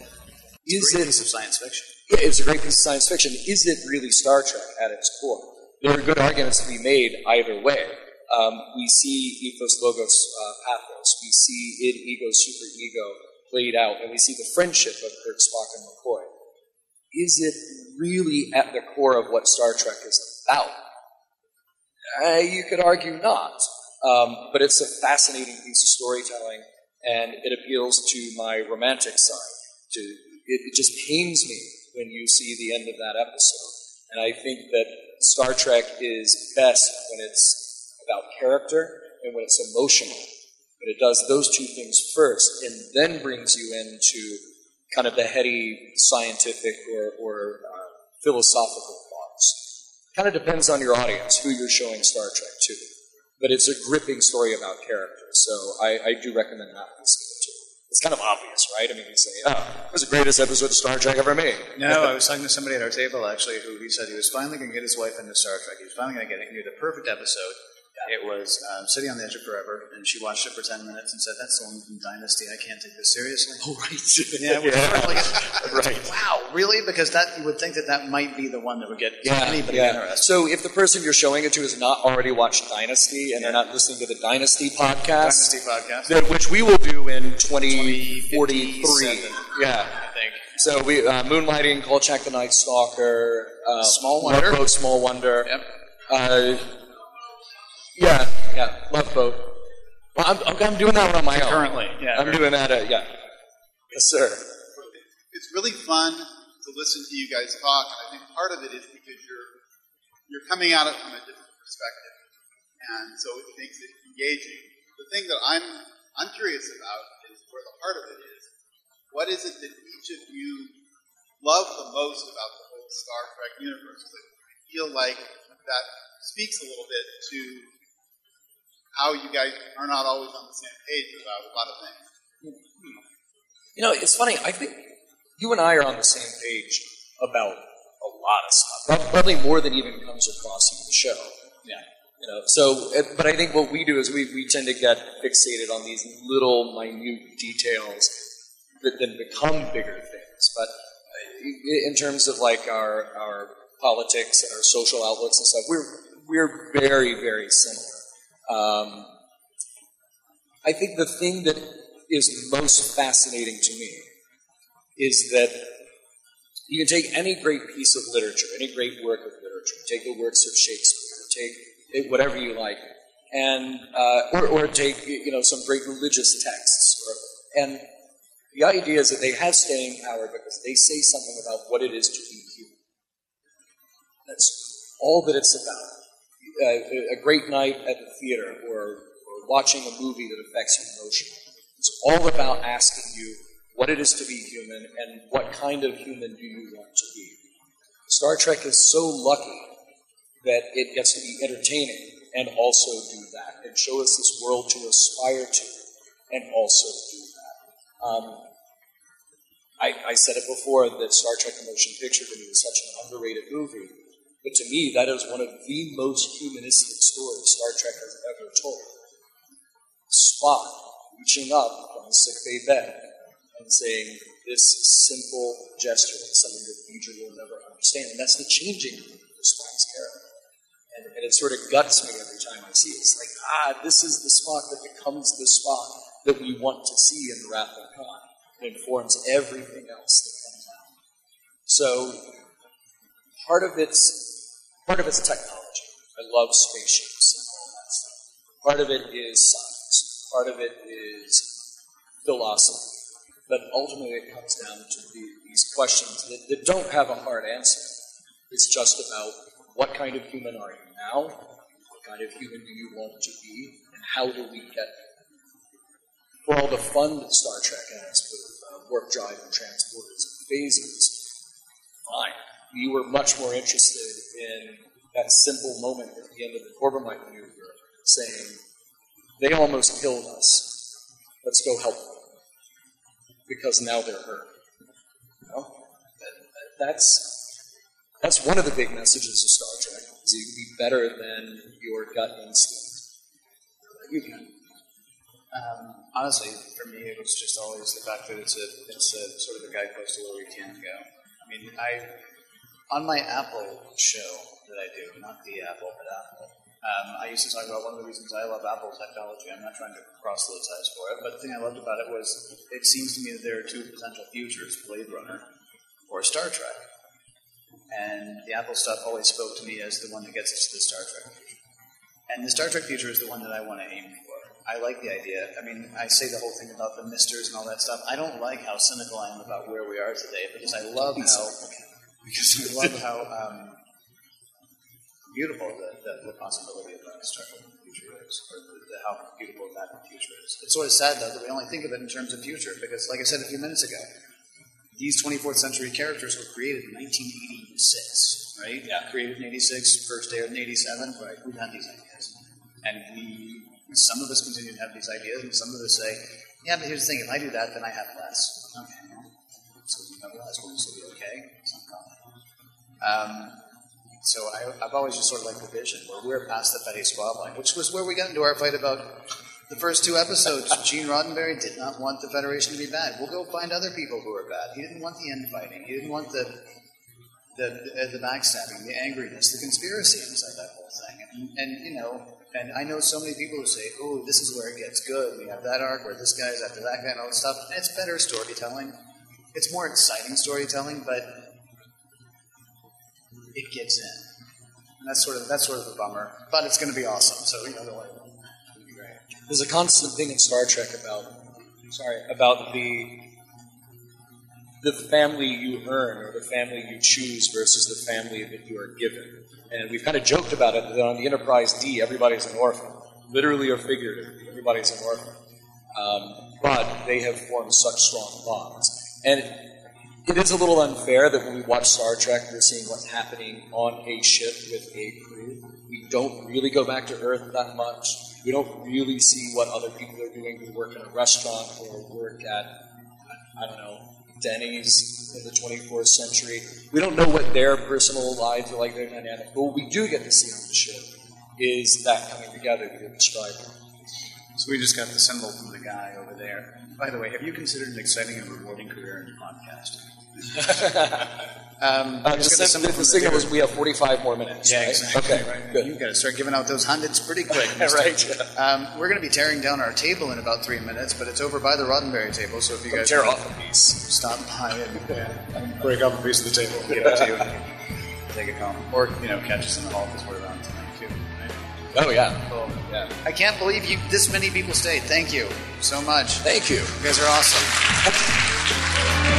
Is it piece of science fiction? Yeah, it's a great piece of science fiction. Is it really Star Trek at its core? There are good arguments to be made either way. Um, we see ethos, logos, uh, We see id, ego, super ego played out, and we see the friendship of Kirk, Spock, and McCoy. Is it really at the core of what Star Trek is about? Uh, you could argue not, um, but it's a fascinating piece of storytelling, and it appeals to my romantic side. To it, it just pains me when you see the end of that episode, and I think that Star Trek is best when it's about character and when it's emotional. But it does those two things first and then brings you into kind of the heady scientific or, or uh, philosophical thoughts. Kind of depends on your audience, who you're showing Star Trek to. But it's a gripping story about character, so I, I do recommend that too. It's kind of obvious, right? I mean, you say, oh, it was the greatest episode of Star Trek ever made. No, I was talking to somebody at our table actually who he said he was finally going to get his wife into Star Trek. He was finally going to get it. He knew the perfect episode. It was um, City on the Edge of Forever, and she watched it for 10 minutes and said, That's the one from Dynasty. I can't take this seriously. Oh, right. Yeah, Yeah. like, Right. Wow, really? Because that you would think that that might be the one that would get Yeah, anybody yeah. interested. So if the person you're showing it to has not already watched Dynasty and they're not listening to the Dynasty podcast, Dynasty podcast. then- which we will do in 2043. 2057, Yeah. I think. So we uh, Moonlighting, Kolchak the Night Stalker, uh, Small Wonder. Small Wonder. Yep. Uh, yeah, yeah, Love Boat. Well, I'm, I'm, I'm doing that one on my own. Currently, yeah. I'm doing that. Uh, yeah. Yes, sir. it's really fun to listen to you guys talk, I think part of it is because you're you're coming at it from a different perspective, and so it makes it engaging. The thing that I'm I'm curious about is where the heart of it is. What is it that each of you love the most about the whole Star Trek universe? That I feel like that speaks a little bit to how you guys are not always on the same page about a lot of things. You know, it's funny. I think you and I are on the same page about a lot of stuff. Probably more than even comes across in the show. Yeah. You know, so, uh, but I think what we do is we, we tend to get fixated on these little, minute details that then become bigger things. But uh, in terms of like our, our politics and our social outlooks and stuff, we're, we're very, very similar. Um, I think the thing that is most fascinating to me is that you can take any great piece of literature, any great work of literature, take the works of Shakespeare, take whatever you like, and uh, or, or take you know some great religious texts, or, and the idea is that they have staying power because they say something about what it is to be human. That's all that it's about. Uh, a great night at the theater, or, or watching a movie that affects you emotionally. It's all about asking you what it is to be human and what kind of human do you want to be. Star Trek is so lucky that it gets to be entertaining and also do that and show us this world to aspire to and also do that. Um, I, I said it before that Star Trek The Motion Picture to me is such an underrated movie, but to me that is one of the most humanistic stories Star Trek has ever told. Spock reaching up from the sickbay bed and saying this simple gesture is something that V'ger will never understand, and that's the changing of Spock's character. And, and it sort of guts me every time I see it. It's like, ah, this is the Spock that becomes the Spock that we want to see in the Wrath of Khan. It informs everything else that comes out. So part of it's part of it's technology. I love spaceships and all that stuff. Part of it is science. Part of it is philosophy. But ultimately, it comes down to the, these questions that, that don't have a hard answer. It's just about what kind of human are you now? What kind of human do you want to be? And how do we get there? For all the fun that Star Trek has with uh, warp drive and transporters and phasers, fine. We were much more interested in that simple moment at the end of the Corbomite maneuver saying, they almost killed us. Let's go help them. Because now they're hurt. You know? That's that's one of the big messages of Star Trek. Is you can be better than your gut instinct. You can. Um, honestly, for me, it was just always the fact that it's a it's a sort of a guidepost to where we can go. I mean, I on my Apple show that I do, not the Apple, but Apple. Um, I used to talk about one of the reasons I love Apple technology. I'm not trying to proselytize for it, but the thing I loved about it was it seems to me that there are two potential futures: Blade Runner or Star Trek. And the Apple stuff always spoke to me as the one that gets us to the Star Trek future. And the Star Trek future is the one that I want to aim for. I like the idea. I mean, I say the whole thing about the misters and all that stuff. I don't like how cynical I am about where we are today because I love how because I love how um, beautiful the, the, the possibility of a Star Trek future is, or the, the, how beautiful that future is. It's sort of sad though that we only think of it in terms of future because, like I said a few minutes ago, these 24th century characters were created in 1986, right? Yeah. Created in 86, first aired in 87. Right. We've had these ideas. And we, some of us continue to have these ideas, and some of us say, yeah, but here's the thing if I do that, then I have less. Okay. So you have less, you Um, so I, have always just sort of liked the vision where we're past the petty squabbling, which was where we got into our fight about the first two episodes, Gene Roddenberry did not want the Federation to be bad. We'll go find other people who are bad. He didn't want the infighting. He didn't want the the the, the backstabbing, the angriness, the conspiracy inside that whole thing. And, and you know, and I know so many people who say, "Oh, this is where it gets good. We have that arc where this guy's after that guy and all this stuff." And it's better storytelling. It's more exciting storytelling, but it gets in. And that's sort of that's sort of a bummer. But it's going to be awesome. So you know, don't worry. There's a constant thing in Star Trek about sorry about the the family you earn or the family you choose versus the family that you are given. And we've kind of joked about it that on the Enterprise D, everybody's an orphan, literally or figuratively, everybody's an orphan. Um, but they have formed such strong bonds. And it is a little unfair that when we watch Star Trek, we're seeing what's happening on a ship with a crew. We don't really go back to Earth that much we don't really see what other people are doing who work in a restaurant or work at, I don't know, Denny's in the 24th century. We don't know what their personal lives are like, their dynamic. But what we do get to see on the ship is that coming together that you're. So we just got the symbol from the guy over there. By the way, have you considered an exciting and rewarding career in podcasting? Um, uh, the, the, the signal was we have 45 more minutes. Yeah, right? exactly. Okay, right. good. You've got to start giving out those hundreds pretty quick. right. Um, we're going to be tearing down our table in about three minutes, but it's over by the Roddenberry table. So if you guys tear off a piece, stop by and, and break up a piece of the table, give it to you, take it home, or you know, catch us in the hall because we're around tonight too. Right? Oh yeah. Cool. Yeah. I can't believe you. This many people stayed. Thank you so much. Thank you. You guys are awesome.